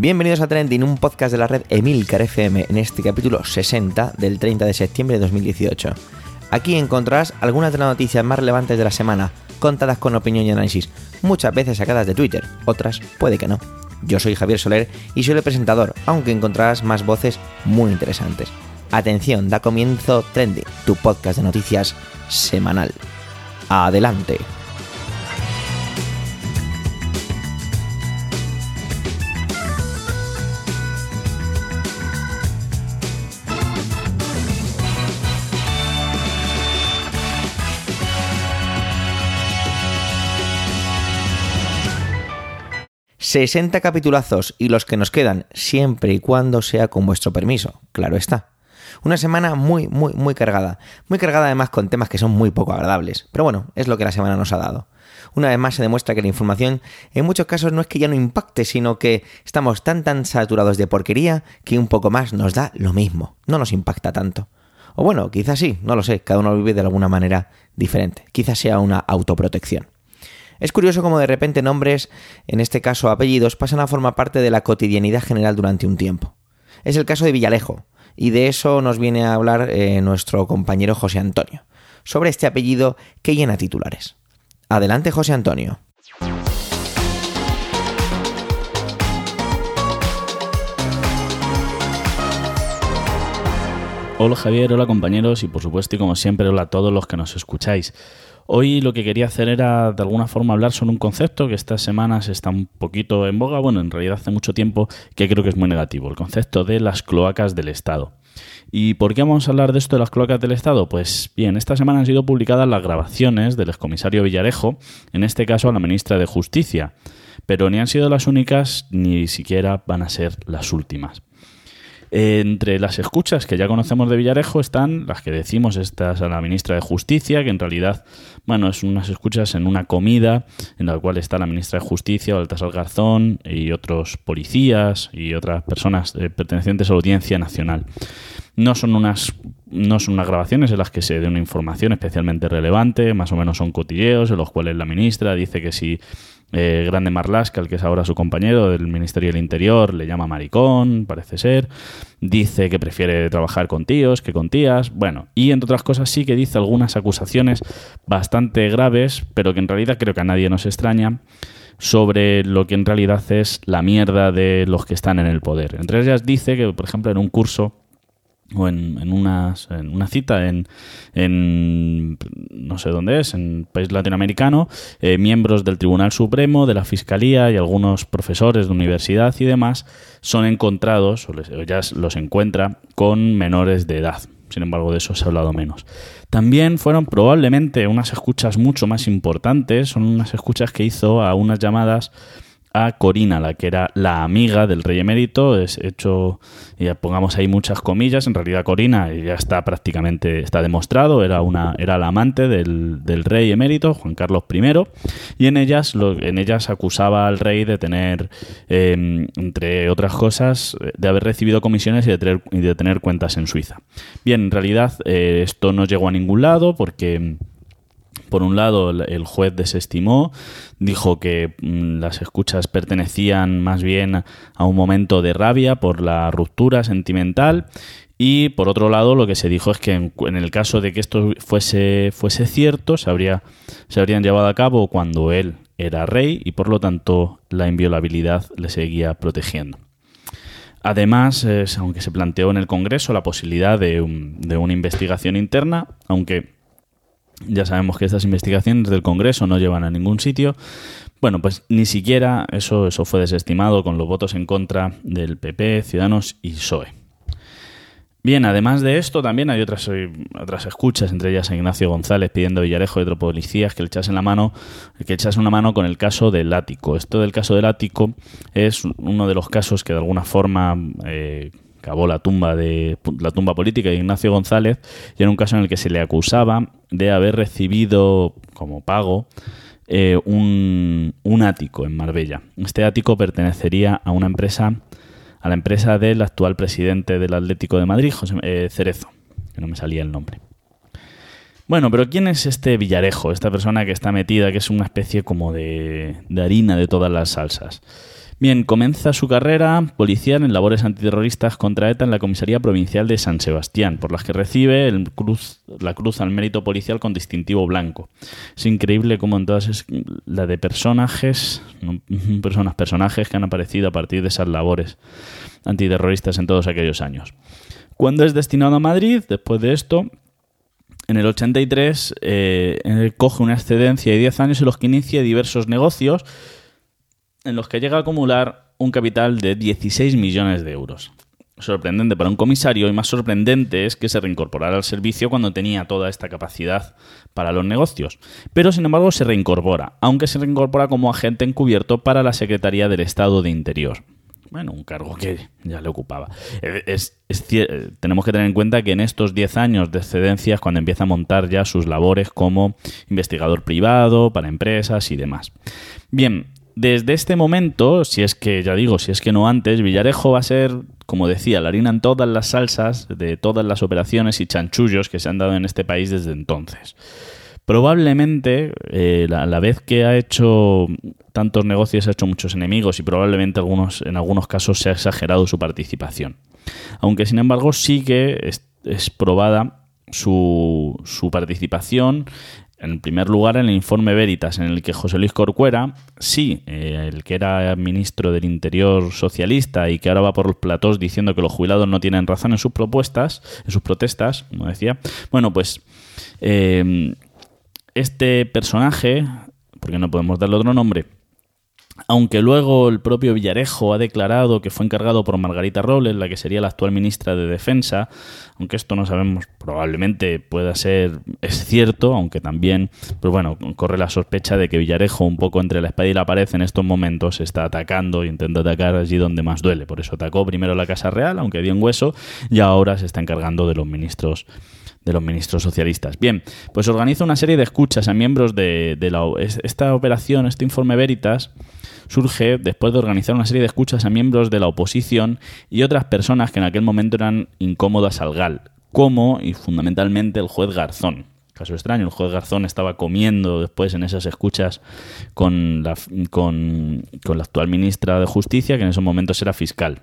Bienvenidos a Trending, un podcast de la red Emilcar FM en este capítulo 60 del 30 de septiembre de 2018. Aquí encontrarás algunas de las noticias más relevantes de la semana, contadas con opinión y análisis, muchas veces sacadas de Twitter, otras puede que no. Yo soy Javier Soler y soy el presentador, aunque encontrarás más voces muy interesantes. Atención, da comienzo Trending, tu podcast de noticias semanal. Adelante. 60 capitulazos y los que nos quedan, siempre y cuando sea con vuestro permiso, claro está. Una semana muy, muy, muy cargada. Muy cargada además con temas que son muy poco agradables. Pero bueno, es lo que la semana nos ha dado. Una vez más se demuestra que la información en muchos casos no es que ya no impacte, sino que estamos tan tan saturados de porquería que un poco más nos da lo mismo. No nos impacta tanto. O bueno, quizás sí, no lo sé, cada uno vive de alguna manera diferente. Quizás sea una autoprotección. Es curioso cómo de repente nombres, en este caso apellidos, pasan a formar parte de la cotidianidad general durante un tiempo. Es el caso de Villalejo, y de eso nos viene a hablar eh, nuestro compañero José Antonio, sobre este apellido que llena titulares. Adelante, José Antonio. Hola Javier, hola compañeros y por supuesto y como siempre hola a todos los que nos escucháis. Hoy lo que quería hacer era de alguna forma hablar sobre un concepto que estas semanas está un poquito en boga, bueno, en realidad hace mucho tiempo, que creo que es muy negativo, el concepto de las cloacas del Estado. ¿Y por qué vamos a hablar de esto de las cloacas del Estado? Pues bien, esta semana han sido publicadas las grabaciones del excomisario Villarejo, en este caso a la ministra de Justicia, pero ni han sido las únicas ni siquiera van a ser las últimas. Entre las escuchas que ya conocemos de Villarejo están las que decimos estas a la ministra de Justicia, que en realidad, bueno, es unas escuchas en una comida en la cual está la ministra de Justicia, Baltasar Garzón y otros policías y otras personas eh, pertenecientes a la Audiencia Nacional. No son unas no son unas grabaciones en las que se dé una información especialmente relevante, más o menos son cotilleos en los cuales la ministra dice que si eh, Grande Marlaska, el que es ahora su compañero del Ministerio del Interior, le llama maricón, parece ser. Dice que prefiere trabajar con tíos que con tías. Bueno, y entre otras cosas sí que dice algunas acusaciones bastante graves, pero que en realidad creo que a nadie nos extraña sobre lo que en realidad es la mierda de los que están en el poder. Entre ellas dice que, por ejemplo, en un curso o en, en, en una cita en, en, no sé dónde es, en país latinoamericano, eh, miembros del Tribunal Supremo, de la Fiscalía y algunos profesores de universidad y demás son encontrados, o, ya los encuentra, con menores de edad. Sin embargo, de eso se ha hablado menos. También fueron probablemente unas escuchas mucho más importantes, son unas escuchas que hizo a unas llamadas a Corina, la que era la amiga del rey emérito, es hecho, ya pongamos ahí muchas comillas, en realidad Corina ya está prácticamente, está demostrado, era una, era la amante del, rey emérito, Juan Carlos I, y en ellas, en ellas acusaba al rey de tener, em, entre otras cosas, de haber recibido comisiones y de tener, y de tener cuentas en Suiza. Bien, en realidad eh, esto no llegó a ningún lado porque por un lado, el juez desestimó, dijo que mm, las escuchas pertenecían más bien a un momento de rabia por la ruptura sentimental y por otro lado, lo que se dijo es que en, el caso de que esto fuese, fuese cierto, se, habría, se habrían llevado a cabo cuando él era rey y por lo tanto la inviolabilidad le seguía protegiendo. Además, aunque se planteó en el Congreso la posibilidad de, de una investigación interna, aunque ya sabemos que estas investigaciones del Congreso no llevan a ningún sitio. Bueno, pues ni siquiera eso, eso fue desestimado con los votos en contra del PP, Ciudadanos y PSOE. Bien, además de esto, también hay otras, eh, otras escuchas, entre ellas a Ignacio González pidiendo a Villarejo y otros policías que le echasen la mano, que echasen una mano con el caso del ático. Esto del caso del ático es uno de los casos que de alguna forma eh, acabó la tumba de la tumba política de Ignacio González y en un caso en el que se le acusaba de haber recibido como pago eh, un, un, ático en Marbella. Este ático pertenecería a una empresa, a la empresa del actual presidente del Atlético de Madrid, José eh, Cerezo, que no me salía el nombre. Bueno, pero ¿quién es este Villarejo? Esta persona que está metida, que es una especie como de, de harina de todas las salsas. Bien, comienza su carrera policial en labores antiterroristas contra ETA en la Comisaría Provincial de San Sebastián, por las que recibe el cruz, la cruz al mérito policial con distintivo blanco. Es increíble cómo en todas es la de personajes, personas, personajes que han aparecido a partir de esas labores antiterroristas en todos aquellos años. Cuando es destinado a Madrid, después de esto, en el 83 eh, coge una excedencia de 10 años en los que inicia diversos negocios en los que llega a acumular un capital de 16 millones de euros. Sorprendente para un comisario y más sorprendente es que se reincorporara al servicio cuando tenía toda esta capacidad para los negocios. Pero sin embargo se reincorpora, aunque se reincorpora como agente encubierto para la Secretaría del Estado de Interior. Bueno, un cargo que ya le ocupaba. Eh, tenemos que tener en cuenta que en estos 10 años de excedencias, cuando empieza a montar ya sus labores como investigador privado, para empresas y demás. Bien, desde este momento, si es que, ya digo, si es que no antes, Villarejo va a ser, como decía, la harina en todas las salsas de todas las operaciones y chanchullos que se han dado en este país desde entonces. Probablemente, eh, la, la, vez que ha hecho tantos negocios, ha hecho muchos enemigos y probablemente algunos, en algunos casos se ha exagerado su participación. Aunque, sin embargo, sí que es, probada su, su participación en primer lugar, en el informe Veritas, en el que José Luis Corcuera, sí, eh, el que era ministro del Interior socialista y que ahora va por los platós diciendo que los jubilados no tienen razón en sus propuestas, en sus protestas, como decía. Bueno, pues eh, este personaje, porque no podemos darle otro nombre, aunque luego el propio Villarejo ha declarado que fue encargado por Margarita Robles, la que sería la actual ministra de Defensa, aunque esto no sabemos, probablemente pueda ser, es cierto, aunque también, pues bueno, corre la sospecha de que Villarejo, un poco entre la espada y la pared, en estos momentos está atacando e intenta atacar allí donde más duele. Por eso atacó primero la Casa Real, aunque dio en hueso, y ahora se está encargando de los ministros de los ministros socialistas. Bien, pues organiza una serie de escuchas a miembros de, la, esta operación, este informe Veritas, surge después de organizar una serie de escuchas a miembros de la oposición y otras personas que en aquel momento eran incómodas al GAL, como y fundamentalmente el juez Garzón. Caso extraño, el juez Garzón estaba comiendo después en esas escuchas con la, con la actual ministra de Justicia, que en esos momentos era fiscal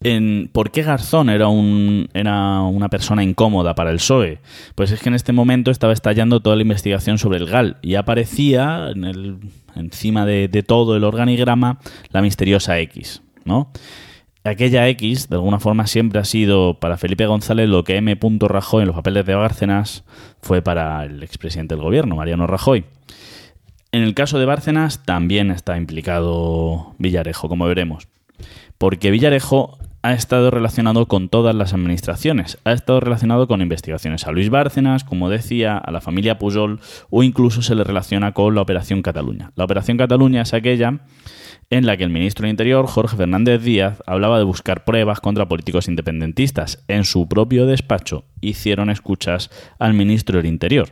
en por qué Garzón era, un, era una persona incómoda para el PSOE. Pues es que en este momento estaba estallando toda la investigación sobre el GAL y aparecía en el, encima de, todo el organigrama la misteriosa X, ¿no? Aquella X, de alguna forma, siempre ha sido para Felipe González lo que M. Rajoy en los papeles de Bárcenas fue para el expresidente del gobierno, Mariano Rajoy. En el caso de Bárcenas también está implicado Villarejo, como veremos. Porque Villarejo ha estado relacionado con todas las administraciones. Ha estado relacionado con investigaciones a Luis Bárcenas, como decía, a la familia Pujol o incluso se le relaciona con la Operación Cataluña. La Operación Cataluña es aquella en la que el ministro del Interior, Jorge Fernández Díaz, hablaba de buscar pruebas contra políticos independentistas. En su propio despacho hicieron escuchas al ministro del Interior.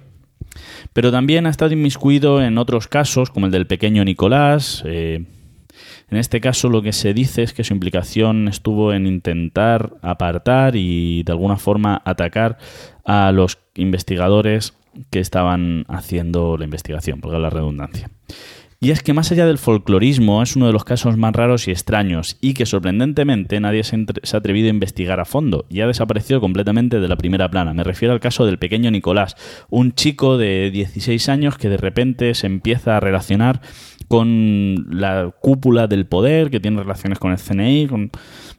Pero también ha estado inmiscuido en otros casos, como el del pequeño Nicolás, eh, en este caso lo que se dice es que su implicación estuvo en intentar apartar y de alguna forma atacar a los investigadores que estaban haciendo la investigación, por la redundancia. Y es que más allá del folclorismo es uno de los casos más raros y extraños y que sorprendentemente nadie se, ha atrevido a investigar a fondo y ha desaparecido completamente de la primera plana. Me refiero al caso del pequeño Nicolás, un chico de 16 años que de repente se empieza a relacionar con la cúpula del poder, que tiene relaciones con el CNI.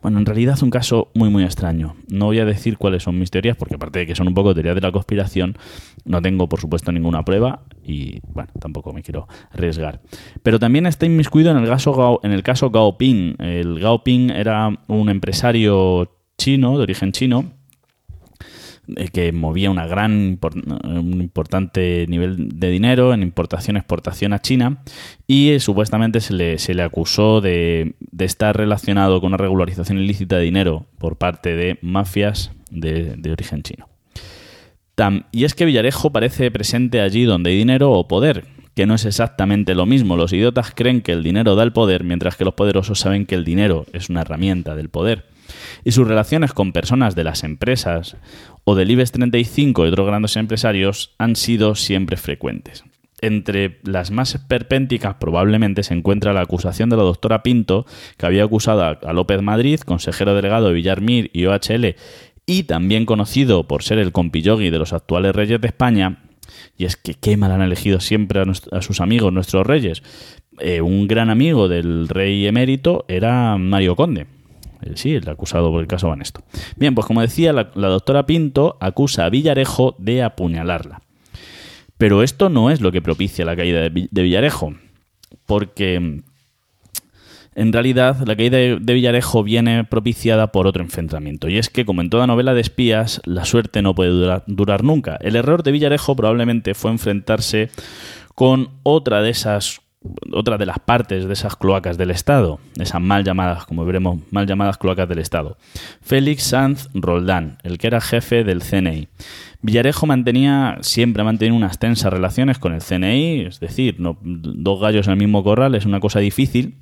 Bueno, en realidad es un caso muy, muy extraño. No voy a decir cuáles son mis teorías, porque aparte de que son un poco teorías de la conspiración, no tengo, por supuesto, ninguna prueba y, bueno, tampoco me quiero arriesgar. Pero también está inmiscuido en el caso, en el caso Gao Ping. El Gao Ping era un empresario chino, de origen chino, que movía una gran, un importante nivel de dinero en importación-exportación a China y eh, supuestamente se le, se le acusó de, de, estar relacionado con una regularización ilícita de dinero por parte de mafias de, de origen chino. y es que Villarejo parece presente allí donde hay dinero o poder, que no es exactamente lo mismo. Los idiotas creen que el dinero da el poder, mientras que los poderosos saben que el dinero es una herramienta del poder y sus relaciones con personas de las empresas o del IBEX 35 y otros grandes empresarios han sido siempre frecuentes. Entre las más esperpénticas probablemente se encuentra la acusación de la doctora Pinto, que había acusado a López Madrid, consejero delegado de Villarmir y OHL, y también conocido por ser el compillogui de los actuales reyes de España, y es que qué mal han elegido siempre a, sus amigos, nuestros reyes. Eh, un gran amigo del rey emérito era Mario Conde. Eh, sí, el acusado por el caso Banesto. Bien, pues como decía, la, doctora Pinto acusa a Villarejo de apuñalarla. Pero esto no es lo que propicia la caída de, de Villarejo, porque en realidad, la caída de Villarejo viene propiciada por otro enfrentamiento, y es que, como en toda novela de espías, la suerte no puede durar, nunca. El error de Villarejo probablemente fue enfrentarse con otra de esas otra de las partes de esas cloacas del Estado, esas mal llamadas, como veremos, mal llamadas cloacas del Estado. Félix Sanz Roldán, el que era jefe del CNI. Villarejo mantenía, siempre ha mantenido unas tensas relaciones con el CNI, es decir, no, dos gallos en el mismo corral es una cosa difícil,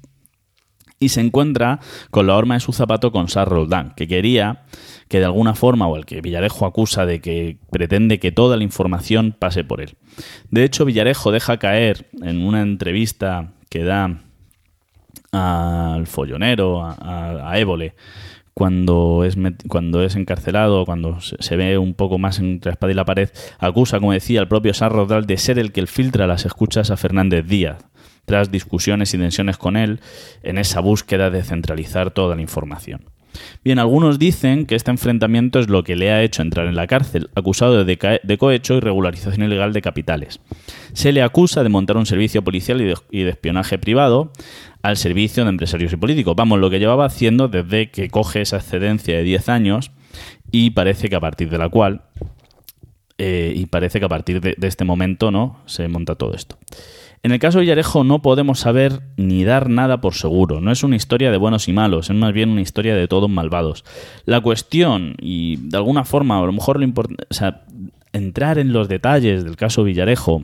y se encuentra con la horma de su zapato con Sar Roldán, que quería que de alguna forma, o el que Villarejo acusa de que pretende que toda la información pase por él. De hecho, Villarejo deja caer en una entrevista que da al follonero, a, a Évole, cuando es, cuando es encarcelado, cuando se, ve un poco más entre la espada y la pared, acusa, como decía, al propio Sar Roldán de ser el que filtra las escuchas a Fernández Díaz tras discusiones y tensiones con él en esa búsqueda de centralizar toda la información. Bien, algunos dicen que este enfrentamiento es lo que le ha hecho entrar en la cárcel, acusado de, cohecho y regularización ilegal de capitales. Se le acusa de montar un servicio policial y de, y de, espionaje privado al servicio de empresarios y políticos. Vamos, lo que llevaba haciendo desde que coge esa excedencia de 10 años y parece que a partir de la cual, eh, y parece que a partir de, de este momento, ¿no? Se monta todo esto. En el caso de Villarejo no podemos saber ni dar nada por seguro. No es una historia de buenos y malos, es más bien una historia de todos malvados. La cuestión, y de alguna forma, a lo mejor lo importante, entrar en los detalles del caso Villarejo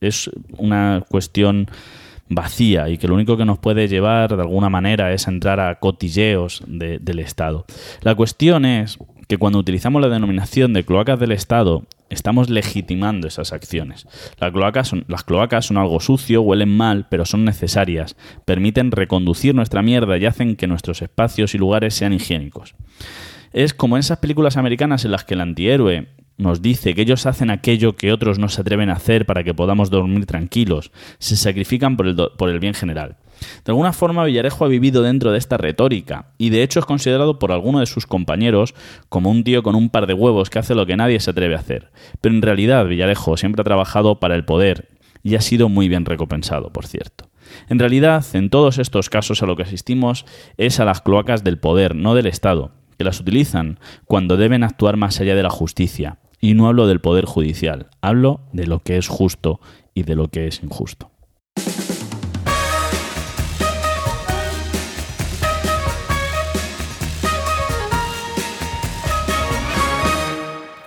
es una cuestión vacía y que lo único que nos puede llevar de alguna manera es entrar a cotilleos del Estado. La cuestión es que cuando utilizamos la denominación de cloacas del Estado, estamos legitimando esas acciones. Las cloacas, son, las cloacas son algo sucio, huelen mal, pero son necesarias. Permiten reconducir nuestra mierda y hacen que nuestros espacios y lugares sean higiénicos. Es como en esas películas americanas en las que el antihéroe nos dice que ellos hacen aquello que otros no se atreven a hacer para que podamos dormir tranquilos, se sacrifican por el, por el bien general. De alguna forma, Villarejo ha vivido dentro de esta retórica, y de hecho es considerado por alguno de sus compañeros como un tío con un par de huevos que hace lo que nadie se atreve a hacer. Pero en realidad, Villarejo siempre ha trabajado para el poder, y ha sido muy bien recompensado, por cierto. En realidad, en todos estos casos a lo que asistimos es a las cloacas del poder, no del Estado, que las utilizan cuando deben actuar más allá de la justicia. Y no hablo del poder judicial, hablo de lo que es justo y de lo que es injusto.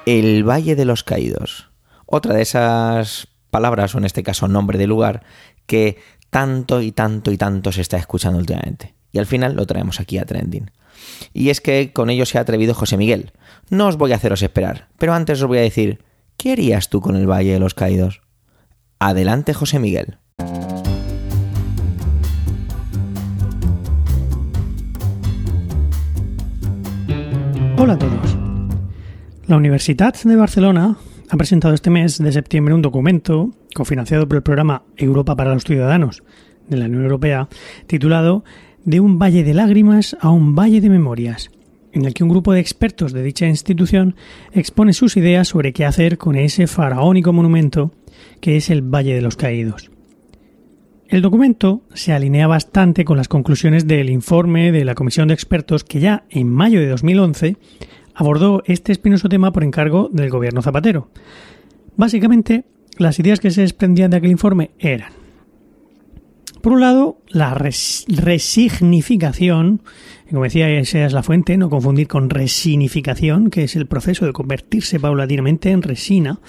El Valle de los Caídos. Otra de esas palabras, o en este caso nombre de lugar, que tanto y tanto y tanto se está escuchando últimamente. Y al final lo traemos aquí a Trending. Y es que con ello se ha atrevido José Miguel. No os voy a haceros esperar, pero antes os voy a decir, ¿qué harías tú con el Valle de los Caídos? Adelante, José Miguel. Hola a todos. La Universidad de Barcelona ha presentado este mes de septiembre un documento cofinanciado por el programa Europa para los Ciudadanos de la Unión Europea titulado De un valle de lágrimas a un valle de memorias, en el que un grupo de expertos de dicha institución expone sus ideas sobre qué hacer con ese faraónico monumento que es el Valle de los Caídos. El documento se alinea bastante con las conclusiones del informe de la Comisión de Expertos que ya en mayo de 2011 abordó este espinoso tema por encargo del gobierno Zapatero. Básicamente, las ideas que se desprendían de aquel informe eran, por un lado, la resignificación, como decía, esa es la fuente, no confundir con resignificación, que es el proceso de convertirse paulatinamente en resina.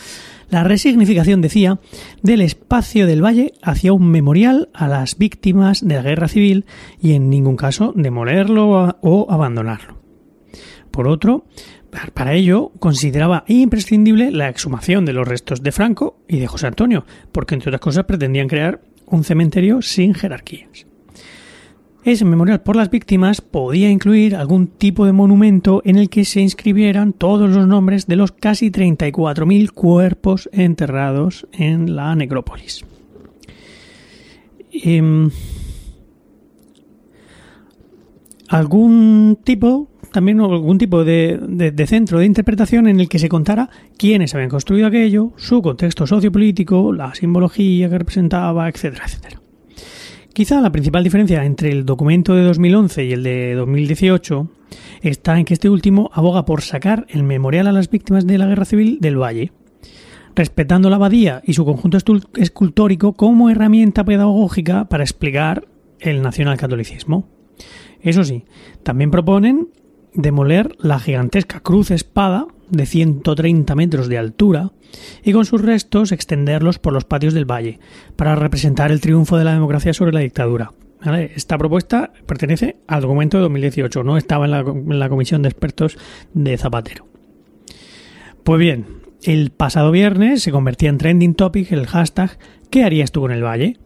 La resignificación, decía, del espacio del valle hacia un memorial a las víctimas de la guerra civil y en ningún caso demolerlo o abandonarlo. Por otro, Para ello, consideraba imprescindible la exhumación de los restos de Franco y de José Antonio, porque entre otras cosas pretendían crear un cementerio sin jerarquías. Ese memorial por las víctimas podía incluir algún tipo de monumento en el que se inscribieran todos los nombres de los casi 34.000 cuerpos enterrados en la necrópolis. Em, algún tipo también algún tipo de, centro de interpretación en el que se contara quiénes habían construido aquello, su contexto sociopolítico, la simbología que representaba, etcétera, etcétera. Quizá la principal diferencia entre el documento de 2011 y el de 2018 está en que este último aboga por sacar el memorial a las víctimas de la guerra civil del Valle, respetando la abadía y su conjunto escultórico como herramienta pedagógica para explicar el nacionalcatolicismo. Eso sí, también proponen demoler la gigantesca cruz espada de 130 metros de altura y con sus restos extenderlos por los patios del valle para representar el triunfo de la democracia sobre la dictadura. Esta propuesta pertenece al documento de 2018, no estaba en la, comisión de expertos de Zapatero. Pues bien, el pasado viernes se convertía en trending topic el hashtag ¿Qué harías tú con el valle?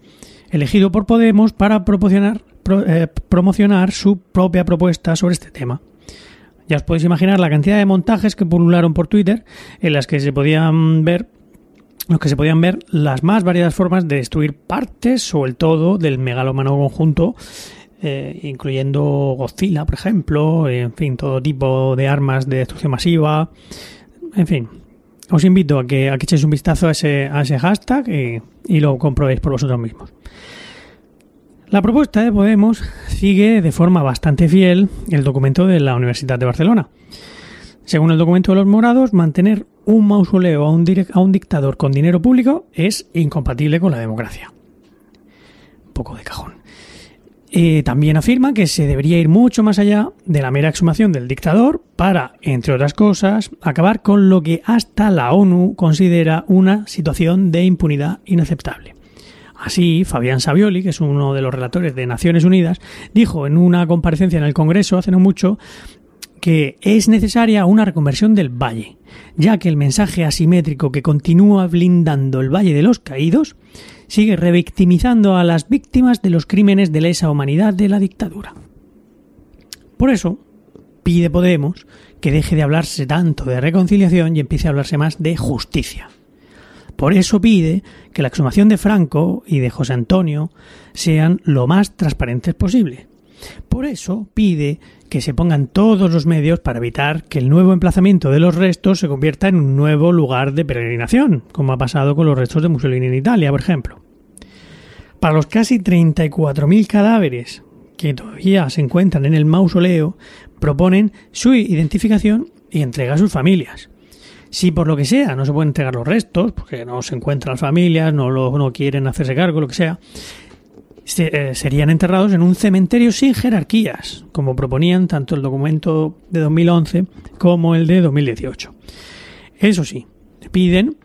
elegido por Podemos para promocionar, eh, promocionar su propia propuesta sobre este tema. Ya os podéis imaginar la cantidad de montajes que pulularon por Twitter en las que se podían ver los que se podían ver las más variadas formas de destruir partes o el todo del megalómano conjunto, eh, incluyendo Godzilla, por ejemplo, en fin, todo tipo de armas de destrucción masiva, en fin. Os invito a que, a echéis un vistazo a ese, a ese hashtag y, y lo comprobéis por vosotros mismos. La propuesta de Podemos sigue de forma bastante fiel el documento de la Universidad de Barcelona. Según el documento de los morados, mantener un mausoleo a un, dictador con dinero público es incompatible con la democracia. Un poco de cajón. también afirma que se debería ir mucho más allá de la mera exhumación del dictador para, entre otras cosas, acabar con lo que hasta la ONU considera una situación de impunidad inaceptable. Así, Fabián Savioli, que es uno de los relatores de Naciones Unidas, dijo en una comparecencia en el Congreso hace no mucho que es necesaria una reconversión del valle, ya que el mensaje asimétrico que continúa blindando el Valle de los Caídos sigue revictimizando a las víctimas de los crímenes de lesa humanidad de la dictadura. Por eso, pide Podemos que deje de hablarse tanto de reconciliación y empiece a hablarse más de justicia. Por eso pide que la exhumación de Franco y de José Antonio sean lo más transparentes posible. Por eso pide que se pongan todos los medios para evitar que el nuevo emplazamiento de los restos se convierta en un nuevo lugar de peregrinación, como ha pasado con los restos de Mussolini en Italia, por ejemplo. Para los casi 34.000 cadáveres que todavía se encuentran en el mausoleo, proponen su identificación y entrega a sus familias. Si por lo que sea no se pueden entregar los restos, porque no se encuentran las familias, no, lo, no quieren hacerse cargo, lo que sea, eh, serían enterrados en un cementerio sin jerarquías, como proponían tanto el documento de 2011 como el de 2018. Eso sí, piden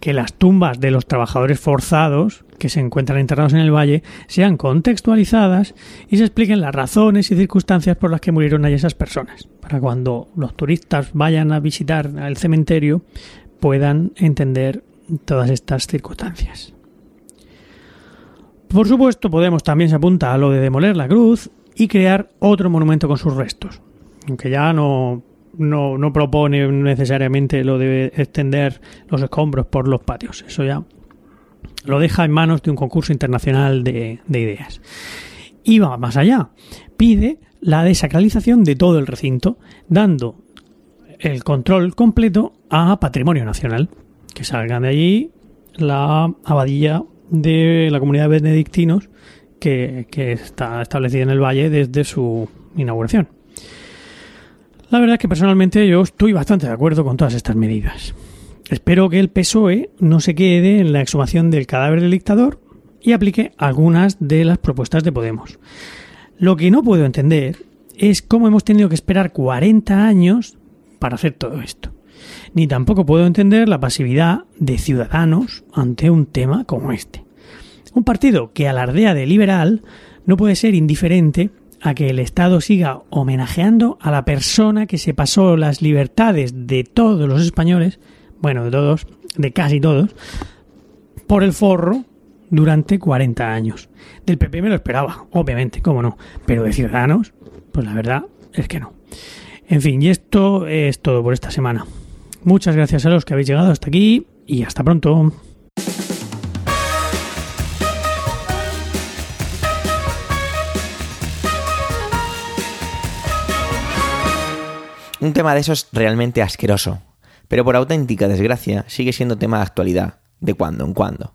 que las tumbas de los trabajadores forzados que se encuentran enterrados en el valle sean contextualizadas y se expliquen las razones y circunstancias por las que murieron allí esas personas, para cuando los turistas vayan a visitar el cementerio puedan entender todas estas circunstancias. Por supuesto, Podemos también se apunta a lo de demoler la cruz y crear otro monumento con sus restos, aunque ya no no, no propone necesariamente lo de extender los escombros por los patios. Eso ya lo deja en manos de un concurso internacional de, de ideas. Y va más allá. Pide la desacralización de todo el recinto, dando el control completo a Patrimonio Nacional. Que salgan de allí la abadía de la comunidad de benedictinos que, que está establecida en el valle desde su inauguración. La verdad es que personalmente yo estoy bastante de acuerdo con todas estas medidas. Espero que el PSOE no se quede en la exhumación del cadáver del dictador y aplique algunas de las propuestas de Podemos. Lo que no puedo entender es cómo hemos tenido que esperar 40 años para hacer todo esto. Ni tampoco puedo entender la pasividad de ciudadanos ante un tema como este. Un partido que alardea de liberal no puede ser indiferente a que el Estado siga homenajeando a la persona que se pasó las libertades de todos los españoles, bueno, de todos, de casi todos, por el forro durante 40 años. Del PP me lo esperaba, obviamente, cómo no, pero de Ciudadanos, pues la verdad es que no. En fin, y esto es todo por esta semana. Muchas gracias a los que habéis llegado hasta aquí y hasta pronto. Un tema de esos realmente asqueroso, pero por auténtica desgracia sigue siendo tema de actualidad, de cuando en cuando.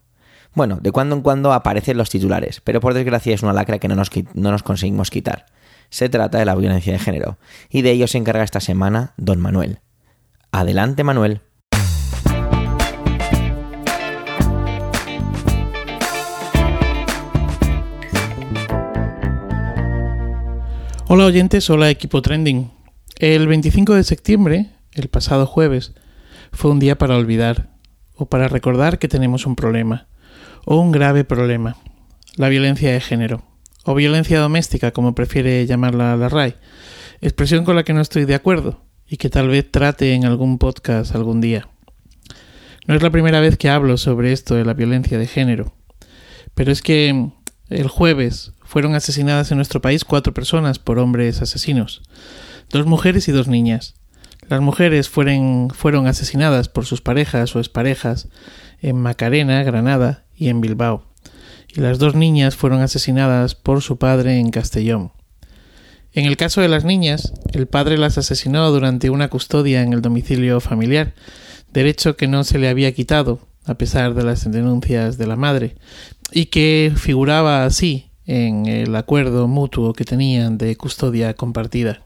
Bueno, de cuando en cuando aparecen los titulares, pero por desgracia es una lacra que no nos, no nos conseguimos quitar. Se trata de la violencia de género, y de ello se encarga esta semana don Manuel. Adelante, Manuel. Hola oyentes, hola equipo trending. El 25 de septiembre, el pasado jueves, fue un día para olvidar o para recordar que tenemos un problema, o un grave problema, la violencia de género, o violencia doméstica, como prefiere llamarla la RAI, expresión con la que no estoy de acuerdo y que tal vez trate en algún podcast algún día. No es la primera vez que hablo sobre esto de la violencia de género, pero es que el jueves fueron asesinadas en nuestro país cuatro personas por hombres asesinos, dos mujeres y dos niñas. Las mujeres fueron, fueron asesinadas por sus parejas o exparejas en Macarena, Granada y en Bilbao, y las dos niñas fueron asesinadas por su padre en Castellón. En el caso de las niñas, el padre las asesinó durante una custodia en el domicilio familiar, derecho que no se le había quitado, a pesar de las denuncias de la madre, y que figuraba así en el acuerdo mutuo que tenían de custodia compartida.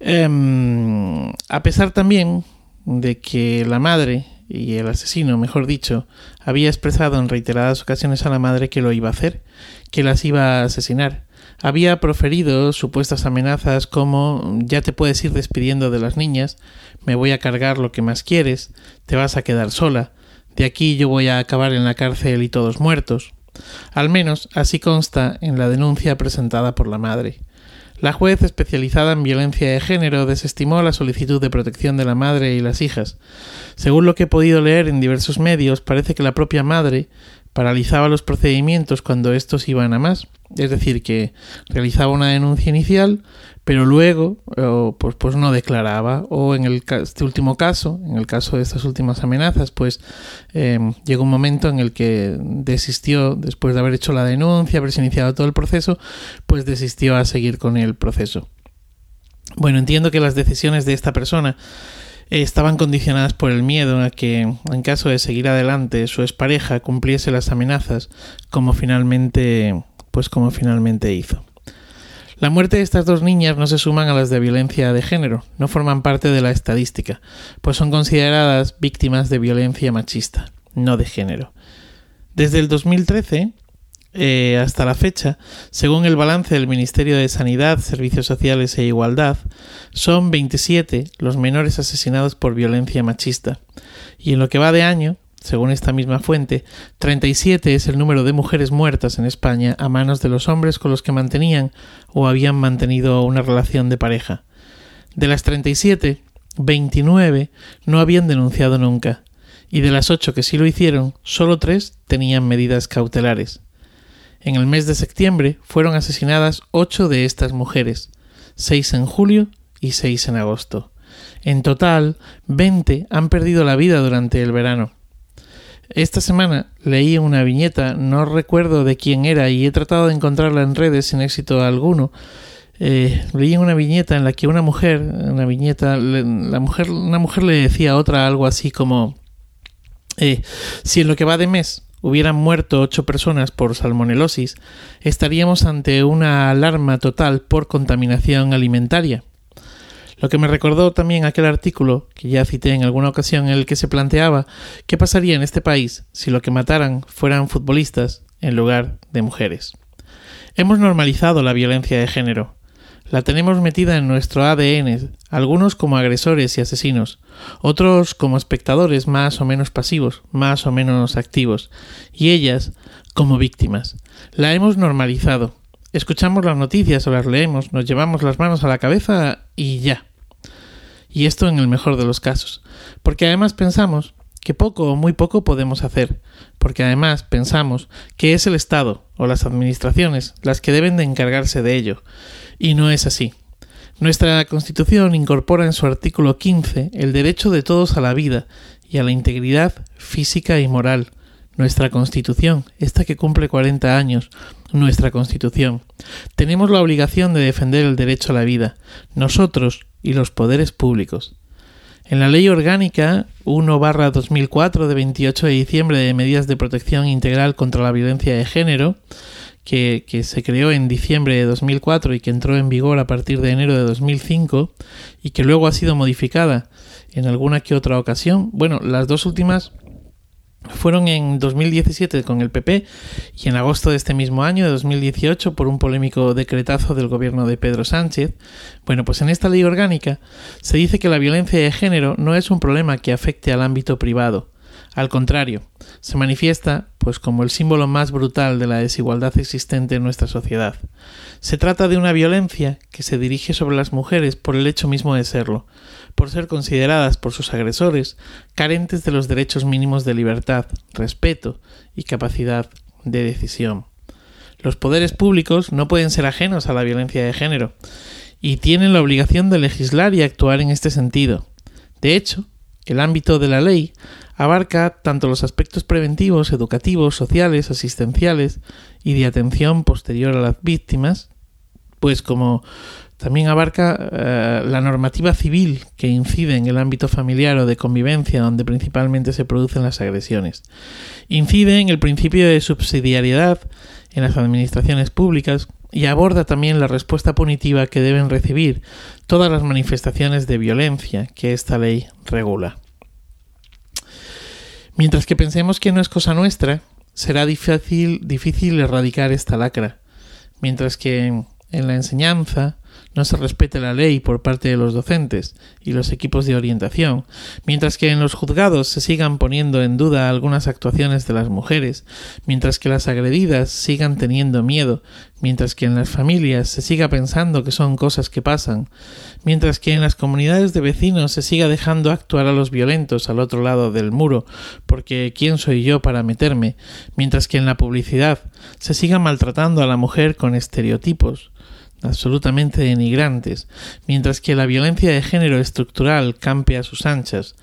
Em, a pesar también de que la madre y el asesino, mejor dicho, había expresado en reiteradas ocasiones a la madre que lo iba a hacer, que las iba a asesinar. Había proferido supuestas amenazas como ya te puedes ir despidiendo de las niñas, me voy a cargar lo que más quieres, te vas a quedar sola, de aquí yo voy a acabar en la cárcel y todos muertos. Al menos así consta en la denuncia presentada por la madre. La juez especializada en violencia de género desestimó la solicitud de protección de la madre y las hijas. Según lo que he podido leer en diversos medios, parece que la propia madre paralizaba los procedimientos cuando estos iban a más, es decir, que realizaba una denuncia inicial, pero luego pues, pues no declaraba, o en el, este último caso, en el caso de estas últimas amenazas, pues em, llegó un momento en el que desistió, después de haber hecho la denuncia, haberse iniciado todo el proceso, pues desistió a seguir con el proceso. Bueno, entiendo que las decisiones de esta persona estaban condicionadas por el miedo a que, en caso de seguir adelante, su expareja cumpliese las amenazas, como finalmente, pues como finalmente hizo. La muerte de estas dos niñas no se suman a las de violencia de género, no forman parte de la estadística, pues son consideradas víctimas de violencia machista, no de género. Desde el 2013, eh, hasta la fecha, según el balance del Ministerio de Sanidad, Servicios Sociales e Igualdad, son 27 los menores asesinados por violencia machista. Y en lo que va de año, según esta misma fuente, 37 es el número de mujeres muertas en España a manos de los hombres con los que mantenían o habían mantenido una relación de pareja. De las 37, 29 no habían denunciado nunca, y de las 8 que sí lo hicieron, solo 3 tenían medidas cautelares. En el mes de septiembre fueron asesinadas ocho de estas mujeres, seis en julio y seis en agosto. En total, veinte han perdido la vida durante el verano. Esta semana leí una viñeta, no recuerdo de quién era y he tratado de encontrarla en redes sin éxito alguno. Eh, leí una viñeta en la que una mujer, una viñeta, la mujer, una mujer le decía a otra algo así como eh, si en lo que va de mes hubieran muerto ocho personas por salmonelosis, estaríamos ante una alarma total por contaminación alimentaria. Lo que me recordó también aquel artículo que ya cité en alguna ocasión en el que se planteaba qué pasaría en este país si lo que mataran fueran futbolistas en lugar de mujeres. Hemos normalizado la violencia de género, la tenemos metida en nuestro ADN, algunos como agresores y asesinos, otros como espectadores más o menos pasivos, más o menos activos, y ellas como víctimas. La hemos normalizado. Escuchamos las noticias o las leemos, nos llevamos las manos a la cabeza y ya. Y esto en el mejor de los casos. Porque además pensamos que poco o muy poco podemos hacer, porque además pensamos que es el Estado o las administraciones las que deben de encargarse de ello, y no es así. Nuestra Constitución incorpora en su artículo 15 el derecho de todos a la vida y a la integridad física y moral. Nuestra Constitución, esta que cumple 40 años, nuestra Constitución. Tenemos la obligación de defender el derecho a la vida, nosotros y los poderes públicos. En la Ley Orgánica 1-2004 de 28 de diciembre de Medidas de Protección Integral contra la Violencia de Género, que, que, se creó en diciembre de 2004 y que entró en vigor a partir de enero de 2005 y que luego ha sido modificada en alguna que otra ocasión. Bueno, las dos últimas fueron en 2017 con el PP y en agosto de este mismo año, de 2018, por un polémico decretazo del gobierno de Pedro Sánchez. Bueno, pues en esta ley orgánica se dice que la violencia de género no es un problema que afecte al ámbito privado. Al contrario, se manifiesta pues como el símbolo más brutal de la desigualdad existente en nuestra sociedad. Se trata de una violencia que se dirige sobre las mujeres por el hecho mismo de serlo, por ser consideradas por sus agresores carentes de los derechos mínimos de libertad, respeto y capacidad de decisión. Los poderes públicos no pueden ser ajenos a la violencia de género y tienen la obligación de legislar y actuar en este sentido. De hecho, el ámbito de la ley abarca tanto los aspectos preventivos, educativos, sociales, asistenciales y de atención posterior a las víctimas, pues como también abarca eh, la normativa civil que incide en el ámbito familiar o de convivencia donde principalmente se producen las agresiones. Incide en el principio de subsidiariedad en las administraciones públicas y aborda también la respuesta punitiva que deben recibir todas las manifestaciones de violencia que esta ley regula. Mientras que pensemos que no es cosa nuestra, será difícil, difícil erradicar esta lacra, mientras que en la enseñanza, no se respete la ley por parte de los docentes y los equipos de orientación, mientras que en los juzgados se sigan poniendo en duda algunas actuaciones de las mujeres, mientras que las agredidas sigan teniendo miedo, mientras que en las familias se siga pensando que son cosas que pasan, mientras que en las comunidades de vecinos se siga dejando actuar a los violentos al otro lado del muro, porque ¿quién soy yo para meterme? mientras que en la publicidad se siga maltratando a la mujer con estereotipos, absolutamente denigrantes, mientras que la violencia de género estructural campe a sus anchas,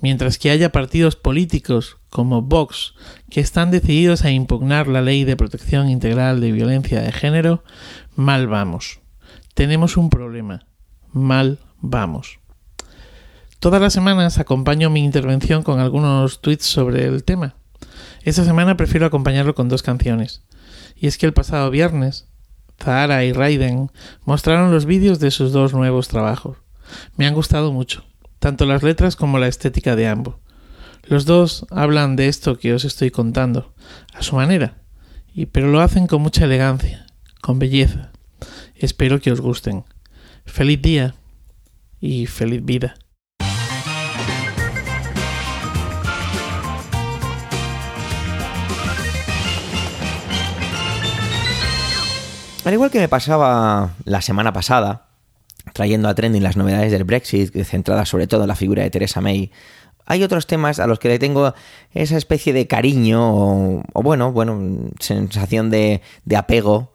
mientras que haya partidos políticos como Vox que están decididos a impugnar la ley de protección integral de violencia de género, mal vamos. Tenemos un problema. Mal vamos. Todas las semanas acompaño mi intervención con algunos tweets sobre el tema. Esta semana prefiero acompañarlo con dos canciones. Y es que el pasado viernes Zahara y Raiden mostraron los vídeos de sus dos nuevos trabajos. Me han gustado mucho, tanto las letras como la estética de ambos. Los dos hablan de esto que os estoy contando, a su manera, y pero lo hacen con mucha elegancia, con belleza. Espero que os gusten. Feliz día y feliz vida. Al igual que me pasaba la semana pasada, trayendo a trending las novedades del Brexit, centradas sobre todo en la figura de Theresa May, hay otros temas a los que le tengo esa especie de cariño o, bueno, bueno, sensación de, de, apego,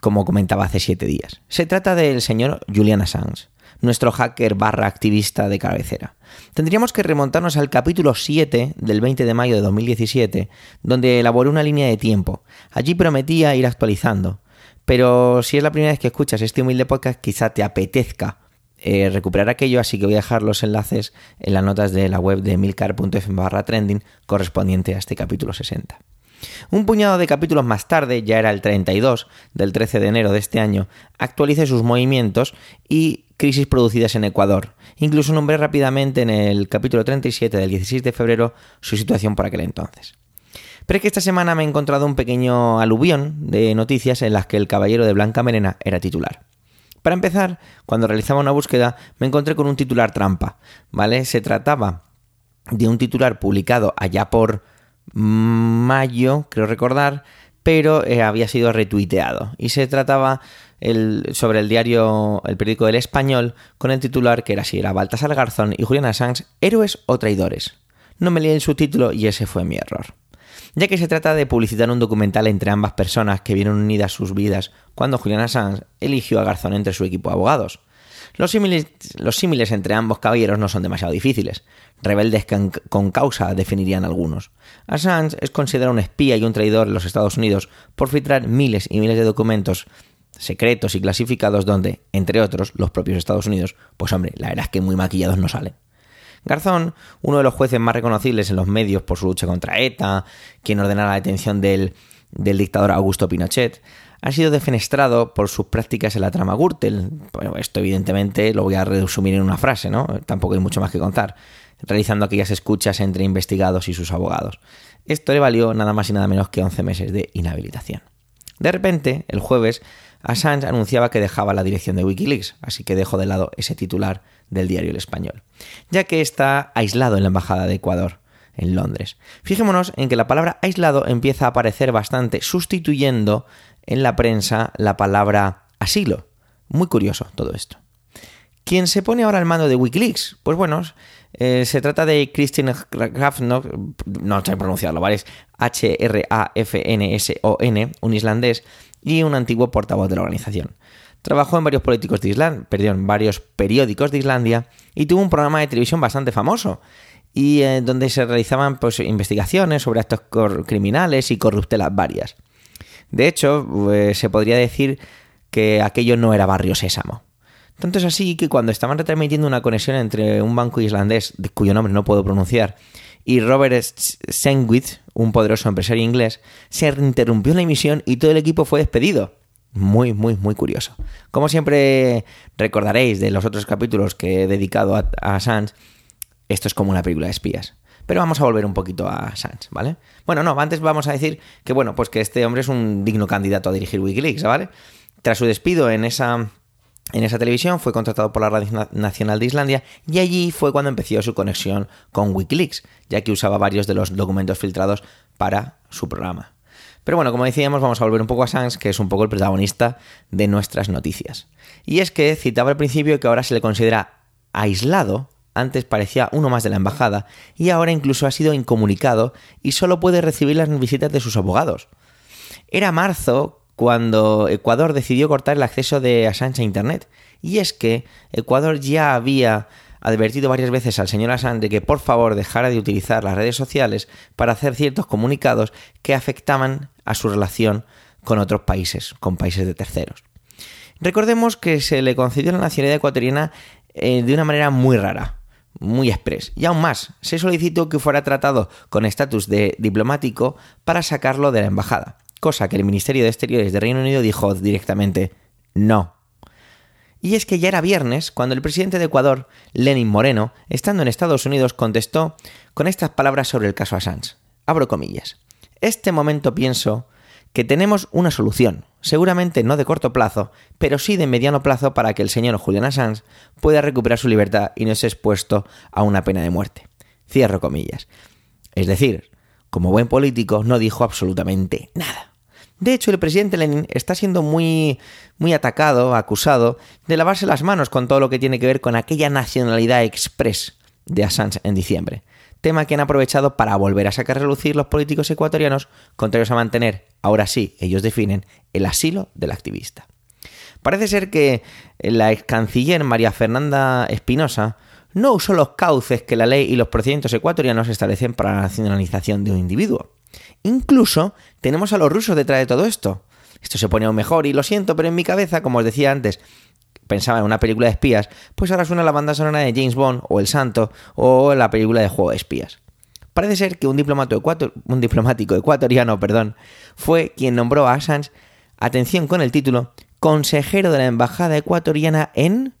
como comentaba hace siete días. Se trata del señor Julian Assange, nuestro hacker barra activista de cabecera. Tendríamos que remontarnos al capítulo 7 del 20 de mayo de 2017, donde elaboré una línea de tiempo. Allí prometía ir actualizando. Pero si es la primera vez que escuchas este humilde podcast, quizá te apetezca eh, recuperar aquello, así que voy a dejar los enlaces en las notas de la web de milcar.fm barra trending correspondiente a este capítulo 60. Un puñado de capítulos más tarde, ya era el 32 del 13 de enero de este año, actualicé sus movimientos y crisis producidas en Ecuador. Incluso nombré rápidamente en el capítulo 37 del 16 de febrero su situación por aquel entonces. Pero es que esta semana me he encontrado un pequeño aluvión de noticias en las que el caballero de Blanca Merena era titular. Para empezar, cuando realizaba una búsqueda, me encontré con un titular trampa, ¿vale? Se trataba de un titular publicado allá por mayo, creo recordar, pero eh, había sido retuiteado. Y se trataba sobre el diario, el periódico del Español, con el titular que era si era Baltasar Garzón y Julian Assange, héroes o traidores. No me leí el subtítulo y ese fue mi error. Ya que se trata de publicitar un documental entre ambas personas que vieron unidas sus vidas cuando Julian Assange eligió a Garzón entre su equipo de abogados. Los símiles, los entre ambos caballeros no son demasiado difíciles. Rebeldes con causa definirían algunos. Assange es considerado un espía y un traidor en los Estados Unidos por filtrar miles y miles de documentos secretos y clasificados donde, entre otros, los propios Estados Unidos, pues hombre, la verdad es que muy maquillados no salen. Garzón, uno de los jueces más reconocibles en los medios por su lucha contra ETA, quien ordenara la detención del, del dictador Augusto Pinochet, ha sido defenestrado por sus prácticas en la trama Gürtel. Esto evidentemente lo voy a resumir en una frase, ¿no? Tampoco hay mucho más que contar. Realizando aquellas escuchas entre investigados y sus abogados. Esto le valió nada más y nada menos que 11 meses de inhabilitación. De repente, el jueves, Assange anunciaba que dejaba la dirección de Wikileaks, así que dejó de lado ese titular del diario El Español, ya que está aislado en la Embajada de Ecuador, en Londres. Fijémonos en que la palabra aislado empieza a aparecer bastante, sustituyendo en la prensa la palabra asilo. Muy curioso todo esto. ¿Quién se pone ahora al mando de Wikileaks? Pues bueno, eh, se trata de Christian Grafno, no sé pronunciarlo, ¿vale? H-R-A-F-N-S-O-N, un islandés y un antiguo portavoz de la organización. Trabajó en varios políticos de Islandia, perdón, varios periódicos de Islandia y tuvo un programa de televisión bastante famoso y eh, donde se realizaban pues, investigaciones sobre actos criminales y corruptelas varias. De hecho, pues, se podría decir que aquello no era barrio sésamo. Tanto es así que cuando estaban retransmitiendo una conexión entre un banco islandés, cuyo nombre no puedo pronunciar, y Robert Sandwich, un poderoso empresario inglés, se interrumpió la emisión y todo el equipo fue despedido. Muy, muy, muy curioso. Como siempre recordaréis de los otros capítulos que he dedicado a, a Sans, esto es como una película de espías. Pero vamos a volver un poquito a Sans, ¿vale? Bueno, no, antes vamos a decir que, bueno, pues que este hombre es un digno candidato a dirigir Wikileaks, ¿vale? Tras su despido en esa en esa televisión fue contratado por la Radio Nacional de Islandia y allí fue cuando empezó su conexión con Wikileaks, ya que usaba varios de los documentos filtrados para su programa. Pero bueno, como decíamos, vamos a volver un poco a Sans, que es un poco el protagonista de nuestras noticias. Y es que citaba al principio que ahora se le considera aislado, antes parecía uno más de la embajada, y ahora incluso ha sido incomunicado y solo puede recibir las visitas de sus abogados. Era marzo cuando Ecuador decidió cortar el acceso de Assange a Internet. Y es que Ecuador ya había advertido varias veces al señor Assange de que por favor dejara de utilizar las redes sociales para hacer ciertos comunicados que afectaban a su relación con otros países, con países de terceros. Recordemos que se le concedió la nacionalidad ecuatoriana eh, de una manera muy rara, muy express. Y aún más, se solicitó que fuera tratado con estatus de diplomático para sacarlo de la embajada cosa que el Ministerio de Exteriores de Reino Unido dijo directamente no. Y es que ya era viernes cuando el presidente de Ecuador, Lenin Moreno, estando en Estados Unidos, contestó con estas palabras sobre el caso Assange. Abro comillas. Este momento pienso que tenemos una solución, seguramente no de corto plazo, pero sí de mediano plazo para que el señor Julian Assange pueda recuperar su libertad y no esté expuesto a una pena de muerte. Cierro comillas. Es decir, como buen político no dijo absolutamente nada. De hecho, el presidente Lenin está siendo muy, muy atacado, acusado de lavarse las manos con todo lo que tiene que ver con aquella nacionalidad express de Assange en diciembre. Tema que han aprovechado para volver a sacar a relucir los políticos ecuatorianos, contrarios a mantener, ahora sí, ellos definen, el asilo del activista. Parece ser que la ex canciller María Fernanda Espinosa no usó los cauces que la ley y los procedimientos ecuatorianos establecen para la nacionalización de un individuo. Incluso tenemos a los rusos detrás de todo esto. Esto se pone aún mejor y lo siento, pero en mi cabeza, como os decía antes, pensaba en una película de espías, pues ahora suena la banda sonora de James Bond o El Santo o la película de Juego de Espías. Parece ser que un, un diplomático ecuatoriano perdón, fue quien nombró a Assange, atención con el título, consejero de la embajada ecuatoriana en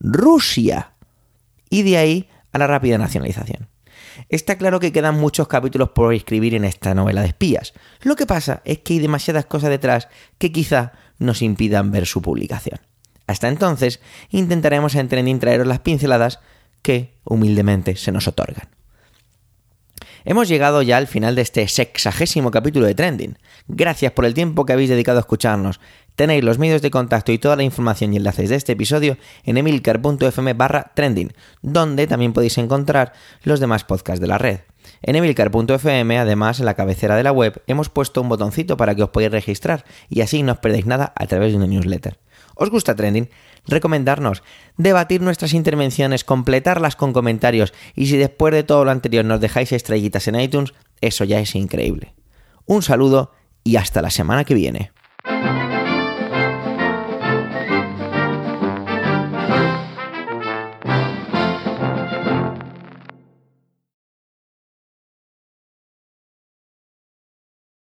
Rusia. Y de ahí a la rápida nacionalización. Está claro que quedan muchos capítulos por escribir en esta novela de espías. Lo que pasa es que hay demasiadas cosas detrás que quizá nos impidan ver su publicación. Hasta entonces, intentaremos en Trending traeros las pinceladas que humildemente se nos otorgan. Hemos llegado ya al final de este sexagésimo capítulo de Trending. Gracias por el tiempo que habéis dedicado a escucharnos. Tenéis los medios de contacto y toda la información y enlaces de este episodio en emilcar.fm barra trending, donde también podéis encontrar los demás podcasts de la red. En emilcar.fm, además, en la cabecera de la web, hemos puesto un botoncito para que os podáis registrar y así no os perdéis nada a través de una newsletter. ¿Os gusta Trending? Recomendarnos, debatir nuestras intervenciones, completarlas con comentarios y si después de todo lo anterior nos dejáis estrellitas en iTunes, eso ya es increíble. Un saludo y hasta la semana que viene.